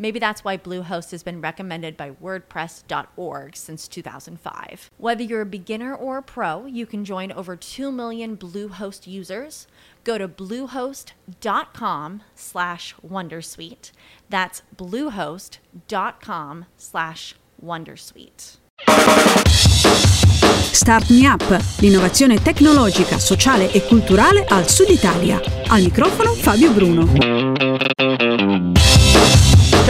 Maybe that's why Bluehost has been recommended by WordPress.org since 2005. Whether you're a beginner or a pro, you can join over 2 million Bluehost users. Go to bluehost.com slash wondersuite. That's bluehost.com slash wondersuite. Start Me Up, l'innovazione tecnologica, sociale e culturale al Sud Italia. Al microfono Fabio Bruno.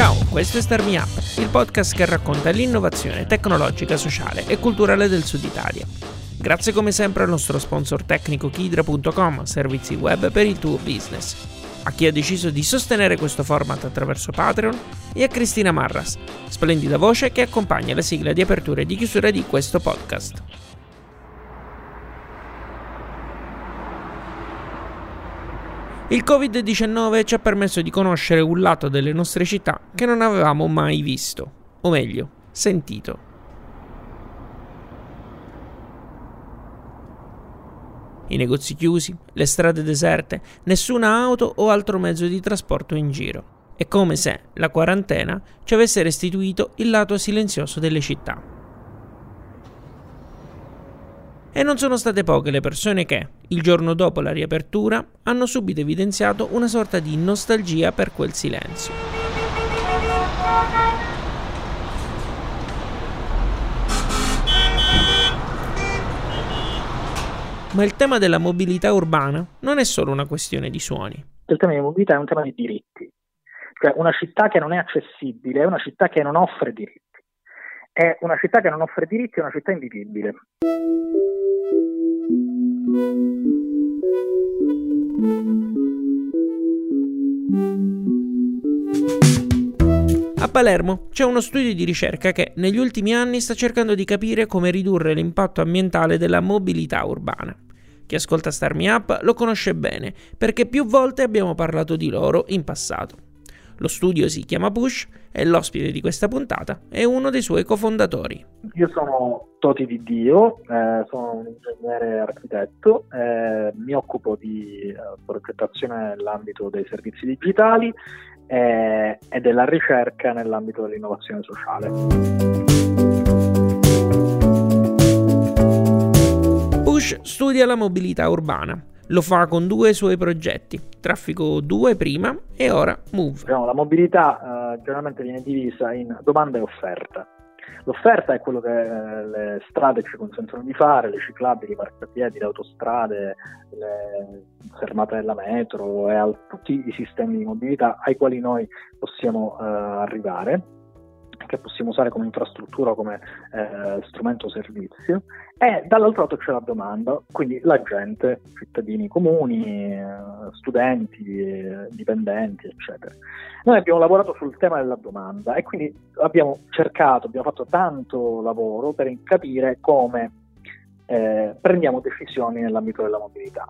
Ciao, questo è Start Me Up, il podcast che racconta l'innovazione tecnologica, sociale e culturale del Sud Italia. Grazie come sempre al nostro sponsor tecnico Kidra.com, servizi web per il tuo business. A chi ha deciso di sostenere questo format attraverso Patreon e a Cristina Marras, splendida voce che accompagna la sigla di apertura e di chiusura di questo podcast. Il Covid-19 ci ha permesso di conoscere un lato delle nostre città che non avevamo mai visto, o meglio, sentito. I negozi chiusi, le strade deserte, nessuna auto o altro mezzo di trasporto in giro. È come se la quarantena ci avesse restituito il lato silenzioso delle città. E non sono state poche le persone che, il giorno dopo la riapertura, hanno subito evidenziato una sorta di nostalgia per quel silenzio. Ma il tema della mobilità urbana non è solo una questione di suoni. Il tema di mobilità è un tema di diritti. Cioè una città che non è accessibile è una città che non offre diritti. È una città che non offre diritti, è una città invivibile. A Palermo c'è uno studio di ricerca che negli ultimi anni sta cercando di capire come ridurre l'impatto ambientale della mobilità urbana. Chi ascolta Star Me Up lo conosce bene perché più volte abbiamo parlato di loro in passato. Lo studio si chiama Push e l'ospite di questa puntata è uno dei suoi cofondatori. Io sono Toti di Dio, eh, sono un ingegnere architetto, eh, mi occupo di eh, progettazione nell'ambito dei servizi digitali eh, e della ricerca nell'ambito dell'innovazione sociale. Bush studia la mobilità urbana. Lo fa con due suoi progetti, Traffico 2 prima e ora Move. Diciamo, la mobilità eh, generalmente viene divisa in domanda e offerta. L'offerta è quello che eh, le strade ci consentono di fare, le ciclabili, i marciapiedi, le autostrade, le fermate della metro e tutti i sistemi di mobilità ai quali noi possiamo eh, arrivare che possiamo usare come infrastruttura, come eh, strumento servizio, e dall'altro lato c'è la domanda, quindi la gente, cittadini comuni, eh, studenti, eh, dipendenti, eccetera. Noi abbiamo lavorato sul tema della domanda e quindi abbiamo cercato, abbiamo fatto tanto lavoro per capire come eh, prendiamo decisioni nell'ambito della mobilità.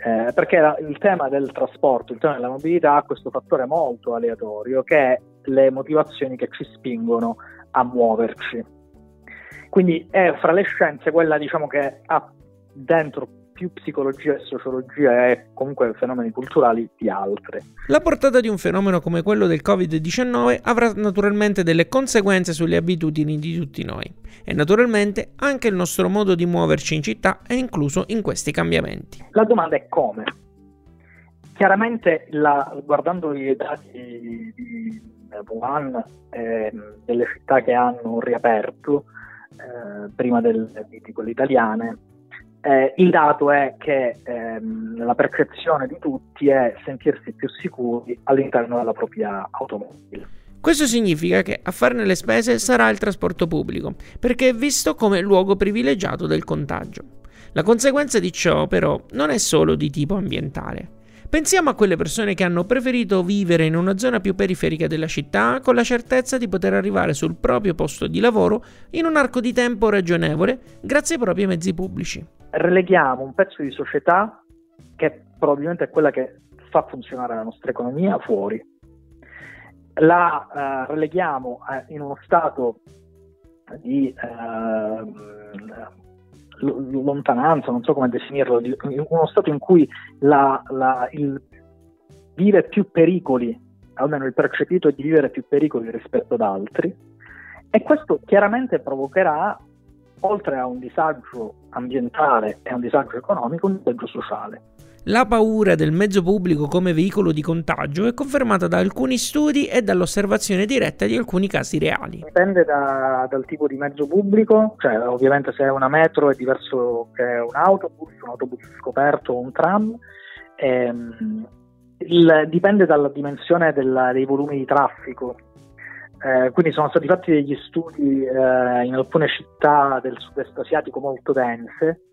Eh, perché la, il tema del trasporto, il tema della mobilità ha questo fattore molto aleatorio che le motivazioni che ci spingono a muoverci. Quindi è fra le scienze quella diciamo, che ha dentro più psicologia e sociologia e comunque fenomeni culturali di altre. La portata di un fenomeno come quello del Covid-19 avrà naturalmente delle conseguenze sulle abitudini di tutti noi e naturalmente anche il nostro modo di muoverci in città è incluso in questi cambiamenti. La domanda è come. Chiaramente la, guardando i dati di Wuhan e delle città che hanno riaperto eh, prima del, di quelle italiane, Eh, il dato è che ehm, la percezione di tutti è sentirsi più sicuri all'interno della propria automobile. Questo significa che a farne le spese sarà il trasporto pubblico, perché è visto come luogo privilegiato del contagio. La conseguenza di ciò però non è solo di tipo ambientale. Pensiamo a quelle persone che hanno preferito vivere in una zona più periferica della città con la certezza di poter arrivare sul proprio posto di lavoro in un arco di tempo ragionevole grazie ai propri mezzi pubblici. Releghiamo un pezzo di società che probabilmente è quella che fa funzionare la nostra economia fuori. La uh, releghiamo uh, in uno stato di uh, lontananza, non so come definirlo, di uno stato in cui la, la, il vive più pericoli, almeno il percepito di vivere più pericoli rispetto ad altri, e questo chiaramente provocherà, oltre a un disagio ambientale e a un disagio economico, un disagio sociale. La paura del mezzo pubblico come veicolo di contagio è confermata da alcuni studi e dall'osservazione diretta di alcuni casi reali. Dipende da, dal tipo di mezzo pubblico, cioè ovviamente se è una metro è diverso che un autobus, un autobus scoperto o un tram. Ehm, il, dipende dalla dimensione della, dei volumi di traffico. Eh, quindi sono stati fatti degli studi eh, in alcune città del sud-est asiatico molto dense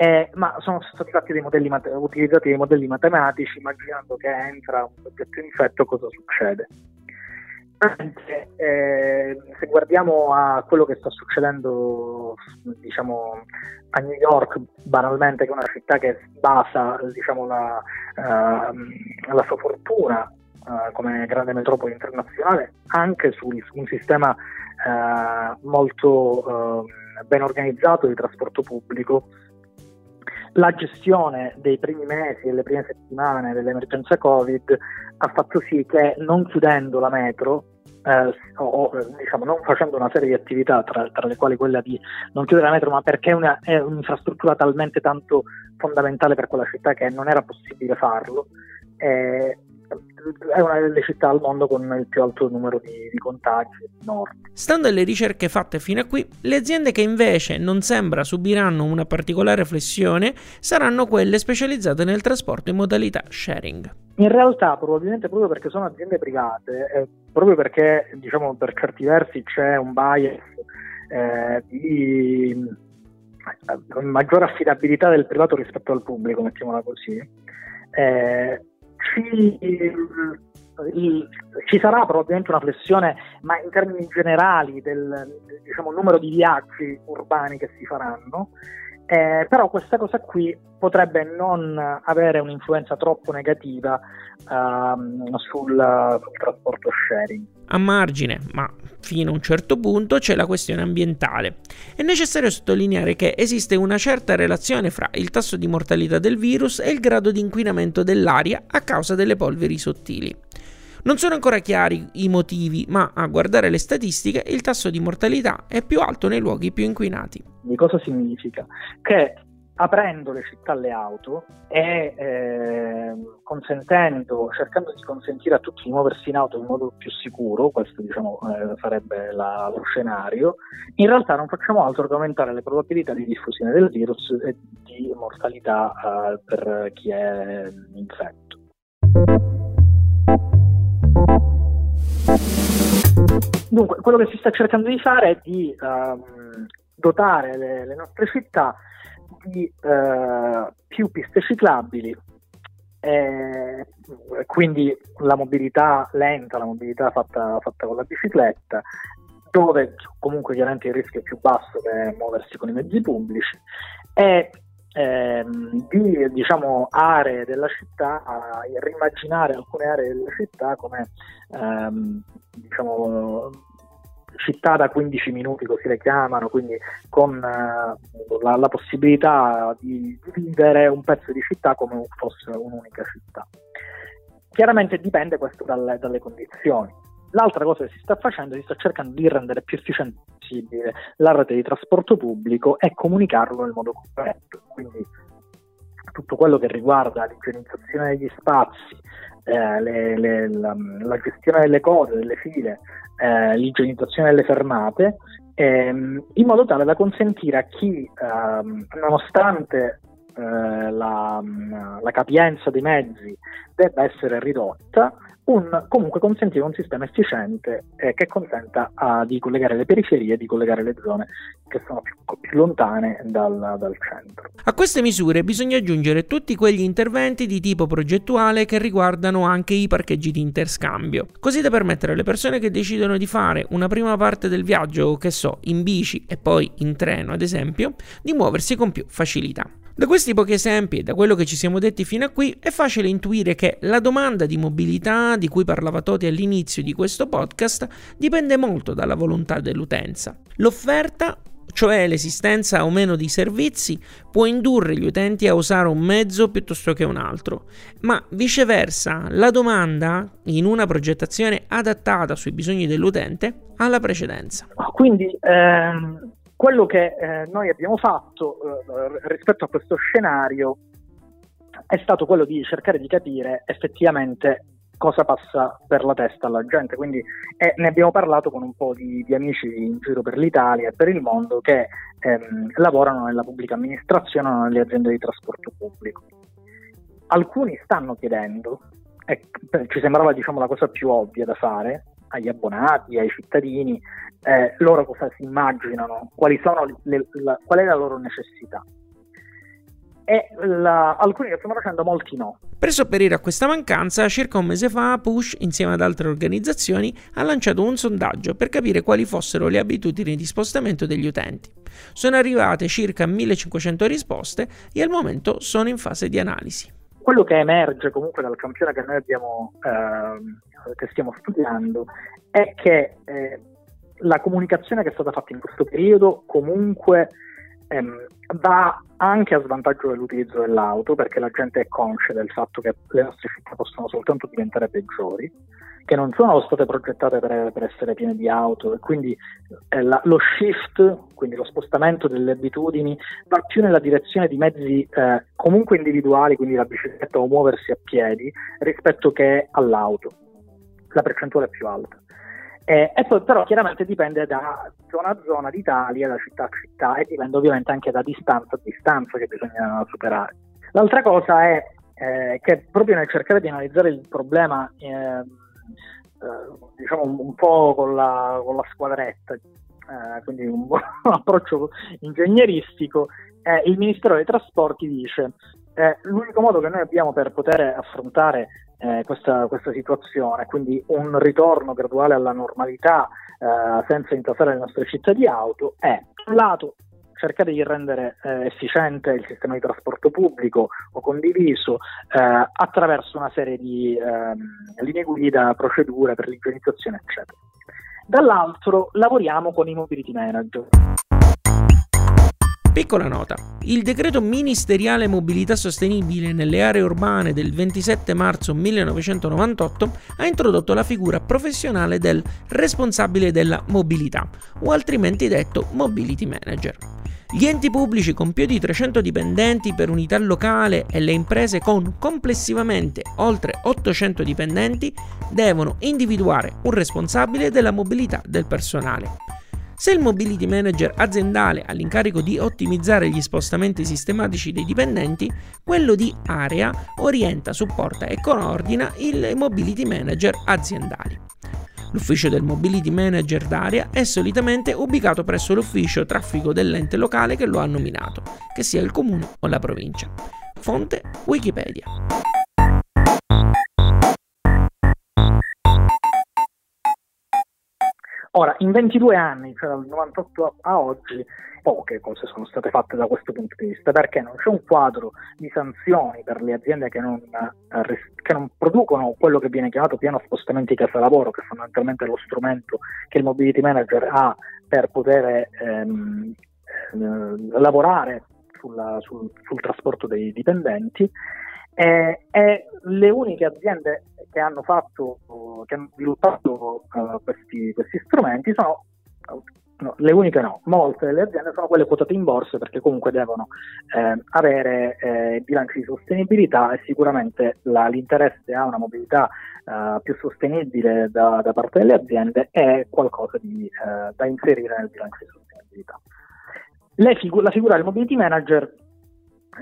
eh, ma sono stati fatti dei modelli, utilizzati dei modelli matematici immaginando che entra un soggetto infetto cosa succede. Anche, eh, se guardiamo a quello che sta succedendo diciamo, a New York, banalmente, che è una città che basa diciamo, la, uh, la, sua fortuna uh, come grande metropoli internazionale anche su un sistema uh, molto ben organizzato di trasporto pubblico. La gestione dei primi mesi e le prime settimane dell'emergenza Covid ha fatto sì che non chiudendo la metro eh, o diciamo, non facendo una serie di attività tra, tra, le quali quella di non chiudere la metro ma perché una, è un'infrastruttura talmente tanto fondamentale per quella città che non era possibile farlo eh, è una delle città al mondo con il più alto numero di, di contagi nord. Stando alle ricerche fatte fino a qui, le aziende che invece non sembra subiranno una particolare flessione saranno quelle specializzate nel trasporto in modalità sharing. In realtà, probabilmente proprio perché sono aziende private, eh, proprio perché diciamo per certi versi c'è un bias eh, di eh, maggiore affidabilità del privato rispetto al pubblico, mettiamola così. Eh, ci, ci, sarà probabilmente una flessione, ma in termini generali del diciamo, numero di viaggi urbani che si faranno. Eh, però questa cosa qui potrebbe non avere un'influenza troppo negativa uh, sul, sul, trasporto sharing. A margine, ma fino a un certo punto, c'è la questione ambientale. È necessario sottolineare che esiste una certa relazione fra il tasso di mortalità del virus e il grado di inquinamento dell'aria a causa delle polveri sottili. Non sono ancora chiari i motivi, ma a guardare le statistiche il tasso di mortalità è più alto nei luoghi più inquinati. Di cosa significa? Che aprendo le città alle auto e eh, cercando di consentire a tutti di muoversi in auto in modo più sicuro, questo diciamo eh, sarebbe la, lo scenario, in realtà non facciamo altro che aumentare le probabilità di diffusione del virus e di mortalità eh, per chi è infetto. Dunque, quello che si sta cercando di fare è di um, dotare le, le, nostre città di uh, più piste ciclabili, e quindi la mobilità lenta, la mobilità fatta, fatta con la bicicletta, dove comunque chiaramente il rischio è più basso che muoversi con i mezzi pubblici, e ehm, di diciamo, aree della città, a rimmaginare alcune aree della città come ehm, diciamo, città da 15 minuti, così le chiamano, quindi con eh, la, la, possibilità di vivere un pezzo di città come fosse un'unica città. Chiaramente dipende questo dalle, dalle condizioni. L'altra cosa che si sta facendo, si sta cercando di rendere più efficiente possibile la rete di trasporto pubblico e comunicarlo nel modo corretto. Quindi tutto quello che riguarda l'igienizzazione degli spazi, eh, le, le, la, la, gestione delle cose, delle file, eh, l'igienizzazione delle fermate ehm, in modo tale da consentire a chi, ehm, nonostante eh, la, la capienza dei mezzi debba essere ridotta, un, comunque consentire un sistema efficiente eh, che consenta uh, di collegare le periferie, di collegare le zone che sono più, più lontane dal, dal, centro. A queste misure bisogna aggiungere tutti quegli interventi di tipo progettuale che riguardano anche i parcheggi di interscambio, così da permettere alle persone che decidono di fare una prima parte del viaggio, che so, in bici e poi in treno ad esempio, di muoversi con più facilità. Da questi pochi esempi e da quello che ci siamo detti fino a qui è facile intuire che la domanda di mobilità di cui parlava Toti all'inizio di questo podcast dipende molto dalla volontà dell'utenza. L'offerta cioè l'esistenza o meno di servizi, può indurre gli utenti a usare un mezzo piuttosto che un altro, ma viceversa la domanda, in una progettazione adattata sui bisogni dell'utente, ha la precedenza. Quindi ehm, quello che eh, noi abbiamo fatto eh, rispetto a questo scenario è stato quello di cercare di capire effettivamente cosa passa per la testa alla gente. Quindi eh, ne abbiamo parlato con un po' di, di, amici in giro per l'Italia e per il mondo che ehm, lavorano nella pubblica amministrazione o nelle aziende di trasporto pubblico. Alcuni stanno chiedendo, e ci sembrava diciamo, la cosa più ovvia da fare, agli abbonati, ai cittadini, eh, loro cosa si immaginano, quali sono le, la, qual è la loro necessità. E la, alcuni che stanno facendo, molti no. Per sopperire a questa mancanza, circa un mese fa Push, insieme ad altre organizzazioni, ha lanciato un sondaggio per capire quali fossero le abitudini di spostamento degli utenti. Sono arrivate circa 1500 risposte e al momento sono in fase di analisi. Quello che emerge comunque dal campione che noi abbiamo, eh, che stiamo studiando, è che eh, la comunicazione che è stata fatta in questo periodo comunque ehm, va anche a svantaggio dell'utilizzo dell'auto perché la gente è conscia del fatto che le nostre città possono soltanto diventare peggiori, che non sono state progettate per, per essere piene di auto e quindi eh, la, lo shift, quindi lo spostamento delle abitudini, va più nella direzione di mezzi eh, comunque individuali, quindi la bicicletta o muoversi a piedi, rispetto che all'auto. La percentuale più alta. Eh, e poi però chiaramente dipende da zona a zona d'Italia, da città a città e dipende ovviamente anche da distanza a distanza che bisogna superare. L'altra cosa è eh, che proprio nel cercare di analizzare il problema eh, eh diciamo un, po' con la, con la squadretta, eh, quindi un, un, approccio ingegneristico, eh, il Ministero dei Trasporti dice l'unico modo che noi abbiamo per poter affrontare eh, questa, questa, situazione, quindi un ritorno graduale alla normalità eh, senza intasare le nostre città di auto è, da un lato, cercare di rendere eh, efficiente il sistema di trasporto pubblico o condiviso eh, attraverso una serie di ehm, linee guida, procedure per l'igienizzazione, eccetera. Dall'altro lavoriamo con i mobility manager. Piccola nota, il decreto ministeriale mobilità sostenibile nelle aree urbane del 27 marzo 1998 ha introdotto la figura professionale del responsabile della mobilità, o altrimenti detto mobility manager. Gli enti pubblici con più di 300 dipendenti per unità locale e le imprese con complessivamente oltre 800 dipendenti devono individuare un responsabile della mobilità del personale. Se il mobility manager aziendale ha l'incarico di ottimizzare gli spostamenti sistematici dei dipendenti, quello di area orienta, supporta e coordina i mobility manager aziendali. L'ufficio del mobility manager d'area è solitamente ubicato presso l'ufficio traffico dell'ente locale che lo ha nominato, che sia il comune o la provincia. Fonte Wikipedia. Ora, in 22 anni, cioè dal 98 a oggi, poche cose sono state fatte da questo punto di vista, perché non c'è un quadro di sanzioni per le aziende che non, eh, che non producono quello che viene chiamato piano spostamenti casa lavoro, che fondamentalmente è lo strumento che il mobility manager ha per poter ehm, eh, lavorare sulla, sul, sul trasporto dei dipendenti. Eh, e le uniche aziende che hanno fatto, che hanno sviluppato uh, questi, questi, strumenti sono no, le uniche no, molte delle aziende sono quelle quotate in borsa perché comunque devono eh, avere eh, bilanci di sostenibilità e sicuramente la, l'interesse a una mobilità eh, più sostenibile da, da, parte delle aziende è qualcosa di, eh, da inserire nel bilancio di sostenibilità. Figu- la figura del mobility manager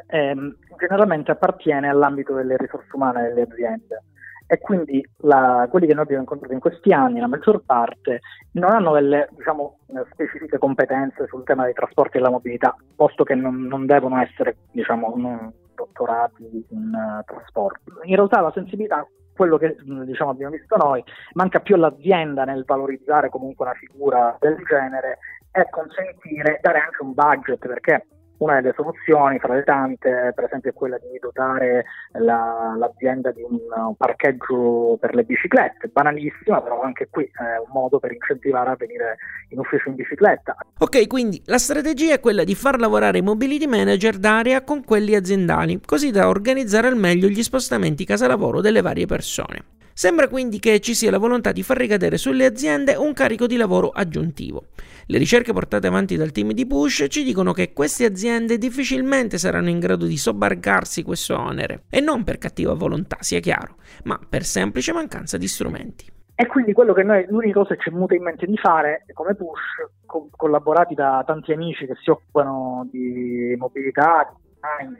ehm, generalmente appartiene all'ambito delle risorse umane delle aziende e quindi la, quelli che noi abbiamo incontrato in questi anni, la maggior parte, non hanno delle diciamo, specifiche competenze sul tema dei trasporti e della mobilità, posto che non, non devono essere diciamo, non dottorati in uh, trasporto. In realtà la sensibilità quello che diciamo, abbiamo visto noi, manca più all'azienda nel valorizzare comunque una figura del genere e consentire, dare anche un budget, perché una delle soluzioni, fra le tante, per esempio, è quella di dotare la, l'azienda di un, parcheggio per le biciclette, banalissima, però anche qui è un modo per incentivare a venire in ufficio in bicicletta. Ok, quindi la strategia è quella di far lavorare i mobility manager d'area con quelli aziendali, così da organizzare al meglio gli spostamenti casa-lavoro delle varie persone. Sembra quindi che ci sia la volontà di far ricadere sulle aziende un carico di lavoro aggiuntivo. Le ricerche portate avanti dal team di Bush ci dicono che queste aziende difficilmente saranno in grado di sobbarcarsi questo onere, e non per cattiva volontà, sia chiaro, ma per semplice mancanza di strumenti. E quindi quello che noi, l'unica cosa che ci è venuta in mente di fare, come push, co- collaborati da tanti amici che si occupano di mobilità, di design,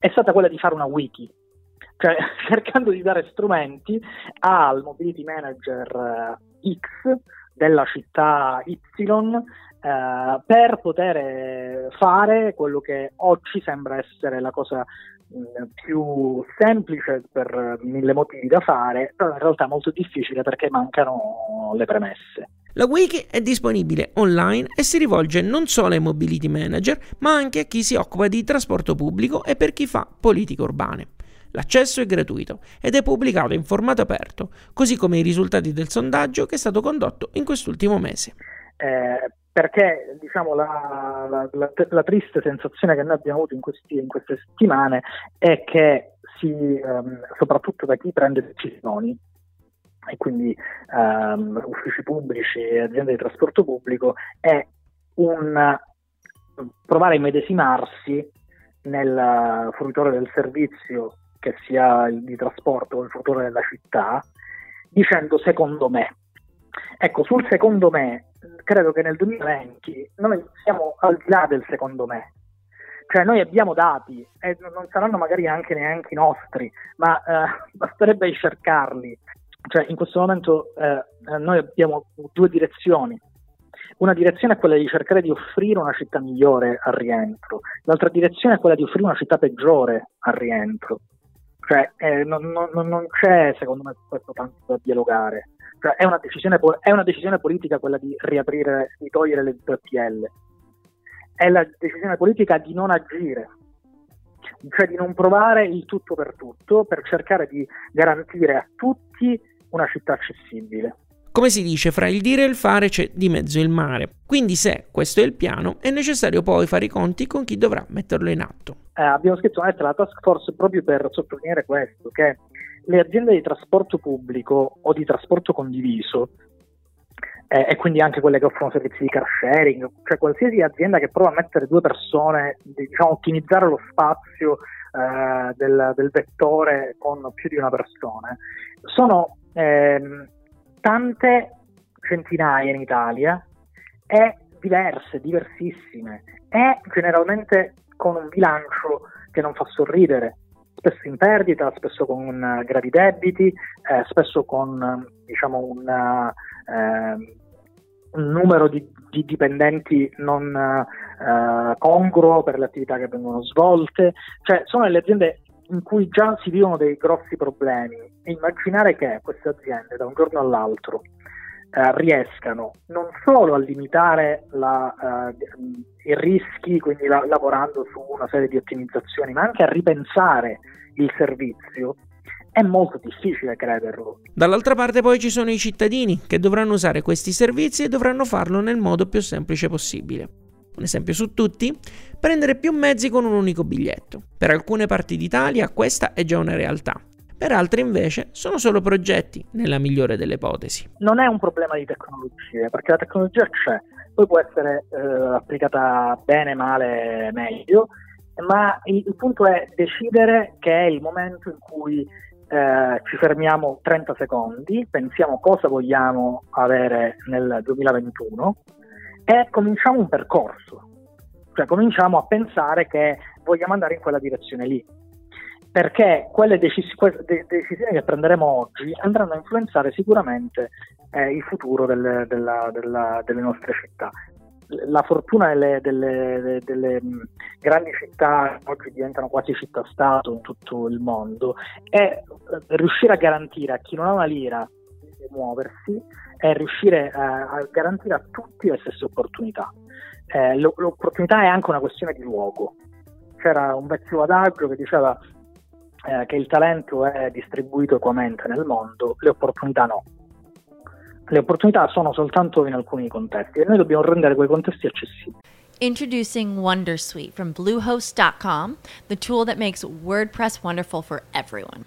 è stata quella di fare una wiki cioè cercando di dare strumenti al mobility manager eh, X della città Y eh, per poter fare quello che oggi sembra essere la cosa mm, più semplice per mille motivi da fare, però in realtà molto difficile perché mancano le premesse. La wiki è disponibile online e si rivolge non solo ai mobility manager, ma anche a chi si occupa di trasporto pubblico e per chi fa politiche urbane. L'accesso è gratuito ed è pubblicato in formato aperto, così come i risultati del sondaggio che è stato condotto in quest'ultimo mese. Eh, perché diciamo, la, la, la, la, triste sensazione che noi abbiamo avuto in, questi, in queste settimane è che si, um, soprattutto da chi prende decisioni, e quindi um, uffici pubblici e aziende di trasporto pubblico, è un provare a immedesimarsi nel fruitore del servizio che sia il di trasporto o il futuro della città, dicendo secondo me. Ecco, sul secondo me, credo che nel 2020 noi siamo al di là del secondo me. Cioè noi abbiamo dati, e non saranno magari anche neanche i nostri, ma eh, basterebbe cercarli. Cioè in questo momento eh, noi abbiamo due direzioni. Una direzione è quella di cercare di offrire una città migliore al rientro, l'altra direzione è quella di offrire una città peggiore al rientro. Cioè, eh, non, non, non, c'è, secondo me, questo tanto da dialogare. Cioè, è, una è, una decisione, politica quella di riaprire, di togliere le ZPL. È la decisione politica di non agire, cioè di non provare il tutto per tutto per cercare di garantire a tutti una città accessibile. Come si dice, fra il dire e il fare c'è di mezzo il mare. Quindi se questo è il piano, è necessario poi fare i conti con chi dovrà metterlo in atto. Eh, abbiamo scritto una lettera alla task force proprio per sottolineare questo, che le aziende di trasporto pubblico o di trasporto condiviso eh, e quindi anche quelle che offrono servizi di car sharing, cioè qualsiasi azienda che prova a mettere due persone, diciamo ottimizzare lo spazio eh, del, del, vettore con più di una persona, sono ehm, tante centinaia in Italia e diverse, diversissime. E generalmente con un bilancio che non fa sorridere, spesso in perdita, spesso con uh, gravi debiti, eh, spesso con uh, diciamo un, uh, un, numero di, di dipendenti non eh, congruo per le attività che vengono svolte, cioè sono le aziende in cui già si vivono dei grossi problemi e immaginare che queste aziende da un giorno all'altro eh, riescano non solo a limitare la, eh, i rischi, quindi la, lavorando su una serie di ottimizzazioni, ma anche a ripensare il servizio, è molto difficile crederlo. Dall'altra parte poi ci sono i cittadini che dovranno usare questi servizi e dovranno farlo nel modo più semplice possibile. Un esempio su tutti? Prendere più mezzi con un unico biglietto. Per alcune parti d'Italia questa è già una realtà. Per altre invece sono solo progetti, nella migliore delle ipotesi. Non è un problema di tecnologie, perché la tecnologia c'è. poi può essere eh, applicata bene, male, meglio, ma il, il, punto è decidere che è il momento in cui eh, ci fermiamo 30 secondi, pensiamo cosa vogliamo avere nel 2021 e cominciamo un percorso, cioè cominciamo a pensare che vogliamo andare in quella direzione lì perché quelle que- de- decisioni che prenderemo oggi andranno a influenzare sicuramente eh, il futuro del, della, della, delle nostre città. La fortuna delle, delle, delle, grandi città oggi diventano quasi città-stato in tutto il mondo è eh, riuscire a garantire a chi non ha una lira di muoversi è riuscire a, a garantire a tutti le stesse opportunità. Eh, l'opportunità è anche una questione di luogo. C'era un vecchio adagio che diceva eh, che il talento è distribuito equamente nel mondo, le opportunità no. Le opportunità sono soltanto in alcuni contesti e noi dobbiamo rendere quei contesti accessibili. Introducing Wondersuite from Bluehost.com, the tool that makes WordPress wonderful for everyone.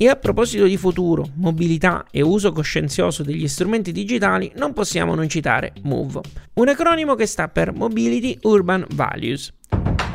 E a proposito di futuro, mobilità e uso coscienzioso degli strumenti digitali, non possiamo non citare MOVE, un acronimo che sta per Mobility Urban Values.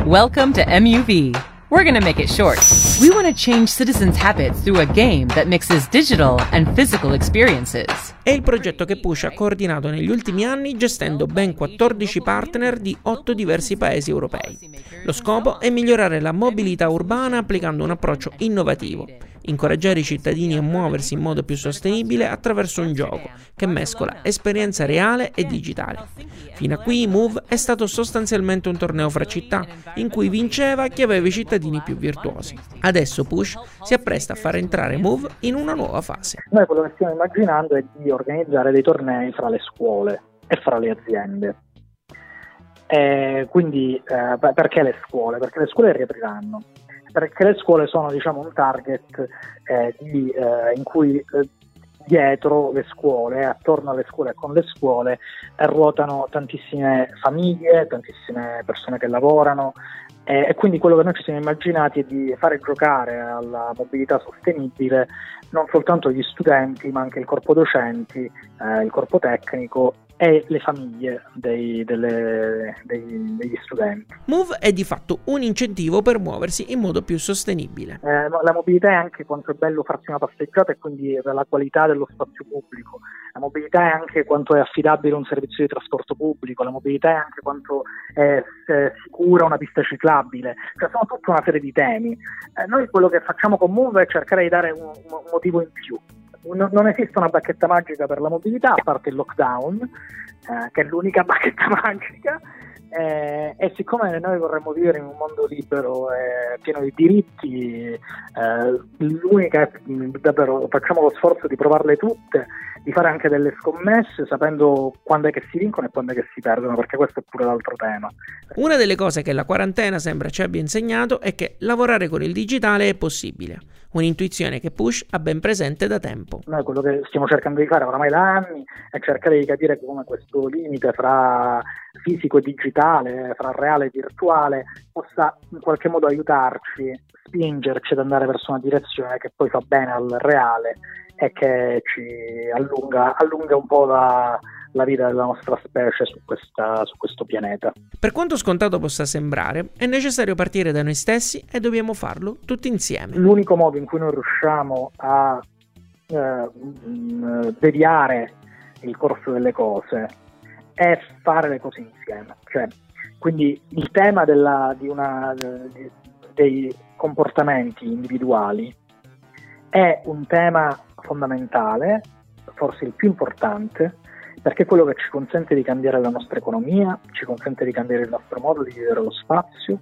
Welcome to MUV. We're going to make it short. We want to change citizens' habits through a game that mixes digital and physical experiences. È il progetto che Push ha coordinato negli ultimi anni gestendo ben 14 partner di 8 diversi paesi europei. Lo scopo è migliorare la mobilità urbana applicando un approccio innovativo incoraggiare i cittadini a muoversi in modo più sostenibile attraverso un gioco che mescola esperienza reale e digitale. Fino a qui Move è stato sostanzialmente un torneo fra città in cui vinceva chi aveva i cittadini più virtuosi. Adesso Push si appresta a far entrare Move in una nuova fase. Noi quello che stiamo immaginando è di organizzare dei tornei fra le scuole e fra le aziende. E quindi eh, perché le scuole? Perché le scuole riapriranno perché le scuole sono diciamo, un target eh, di, eh, in cui eh, dietro le scuole, attorno alle scuole e con le scuole ruotano tantissime famiglie, tantissime persone che lavorano eh, e quindi quello che noi ci siamo immaginati è di fare giocare alla mobilità sostenibile non soltanto gli studenti ma anche il corpo docenti, eh, il corpo tecnico e le famiglie dei, delle, dei, degli studenti. Move è di fatto un incentivo per muoversi in modo più sostenibile. Eh, la mobilità è anche quanto è bello farsi una passeggiata e quindi la qualità dello spazio pubblico. La mobilità è anche quanto è affidabile un servizio di trasporto pubblico, la mobilità è anche quanto è, è sicura una pista ciclabile, cioè sono tutta una serie di temi. Eh, noi quello che facciamo con Move è cercare di dare un, un motivo in più non esiste una bacchetta magica per la mobilità, a parte il lockdown, eh, che è l'unica bacchetta magica. Eh, e siccome noi vorremmo vivere in un mondo libero e pieno di diritti, eh, l'unica è davvero facciamo lo sforzo di provarle tutte, di fare anche delle scommesse sapendo quando è che si vincono e quando è che si perdono, perché questo è pure l'altro tema. Una delle cose che la quarantena sembra ci abbia insegnato è che lavorare con il digitale è possibile un'intuizione che Push ha ben presente da tempo. Noi quello che stiamo cercando di fare oramai da anni è cercare di capire come questo limite fra fisico e digitale, fra reale e virtuale, possa in qualche modo aiutarci, spingerci ad andare verso una direzione che poi fa bene al reale e che ci allunga, allunga un po' la, la vita della nostra specie su, questa, su questo pianeta. Per quanto scontato possa sembrare, è necessario partire da noi stessi e dobbiamo farlo tutti insieme. L'unico modo in cui noi riusciamo a eh, mh, deviare il corso delle cose è fare le cose insieme. Cioè, quindi il tema della, di una, di, dei comportamenti individuali è un tema fondamentale, forse il più importante, perché è quello che ci consente di cambiare la nostra economia, ci consente di cambiare il nostro modo di vivere lo spazio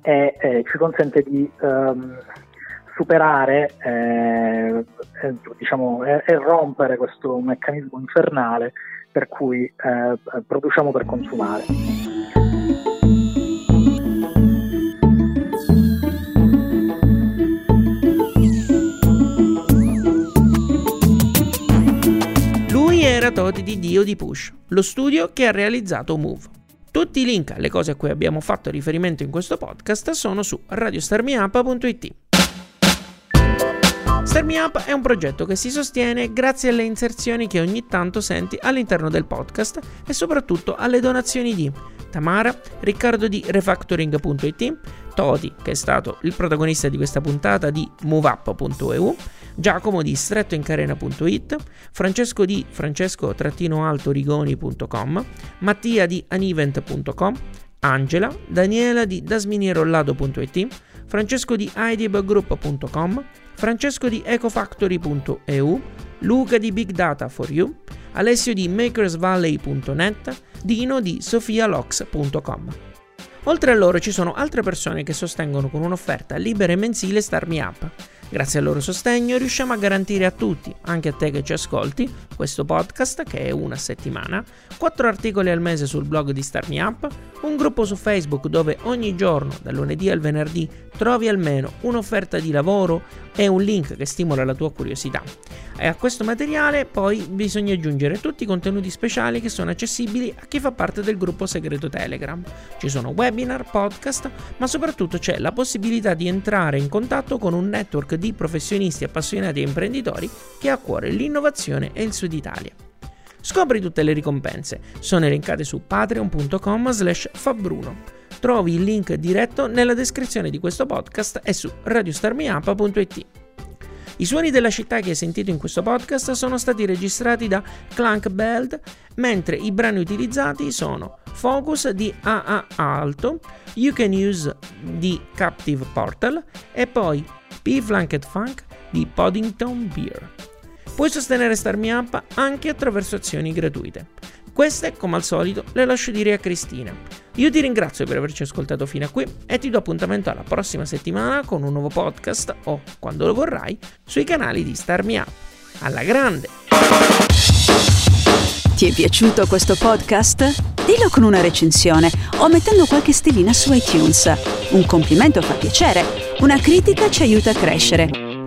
e eh, ci consente di ehm, superare eh, eh, diciamo, e, rompere questo meccanismo infernale per cui eh, produciamo per consumare. Lui era Toti di Dio di Push, lo studio che ha realizzato Move. Tutti i link alle cose a cui abbiamo fatto riferimento in questo podcast sono su radiostarmiup.it. Start Up è un progetto che si sostiene grazie alle inserzioni che ogni tanto senti all'interno del podcast e soprattutto alle donazioni di Tamara, Riccardo di Refactoring.it, Toti, che è stato il protagonista di questa puntata di MoveUp.eu, Giacomo di strettoincarena.it, Francesco di francesco-altorigoni.com, Mattia di anivent.com, Angela, Daniela di dasminierollado.it, Francesco di idibgroup.com, Francesco di ecofactory.eu, Luca di Big Data for You, Alessio di makersvalley.net, Dino di sofialox.com. Oltre a loro ci sono altre persone che sostengono con un'offerta libera e mensile Starmi Up. Grazie al loro sostegno riusciamo a garantire a tutti, anche a te che ci ascolti, questo podcast, che è una settimana, 4 articoli al mese sul blog di Starmi Up, un gruppo su Facebook dove ogni giorno, dal lunedì al venerdì, trovi almeno un'offerta di lavoro e un link che stimola la tua curiosità. E a questo materiale poi bisogna aggiungere tutti i contenuti speciali che sono accessibili a chi fa parte del gruppo segreto Telegram. Ci sono webinar, podcast, ma soprattutto c'è la possibilità di entrare in contatto con un network di professionisti appassionati e imprenditori che ha a cuore l'innovazione e il Sud Italia. Scopri tutte le ricompense, sono elencate su patreon.com slash fabbruno. Trovi il link diretto nella descrizione di questo podcast e su radiostarmiup.it. I suoni della città che hai sentito in questo podcast sono stati registrati da Clank Belt, mentre i brani utilizzati sono Focus di AA Alto, You Can Use di Captive Portal e poi P Flanked Funk di Poddington Beer. Puoi sostenere Starmi Up anche attraverso azioni gratuite. Queste, come al solito, le lascio dire a Cristina. Io ti ringrazio per averci ascoltato fino a qui e ti do appuntamento alla prossima settimana con un nuovo podcast o, quando lo vorrai, sui canali di Starmi Up. Alla grande! Ti è piaciuto questo podcast? Dillo con una recensione o mettendo qualche stellina su iTunes. Un complimento fa piacere, una critica ci aiuta a crescere.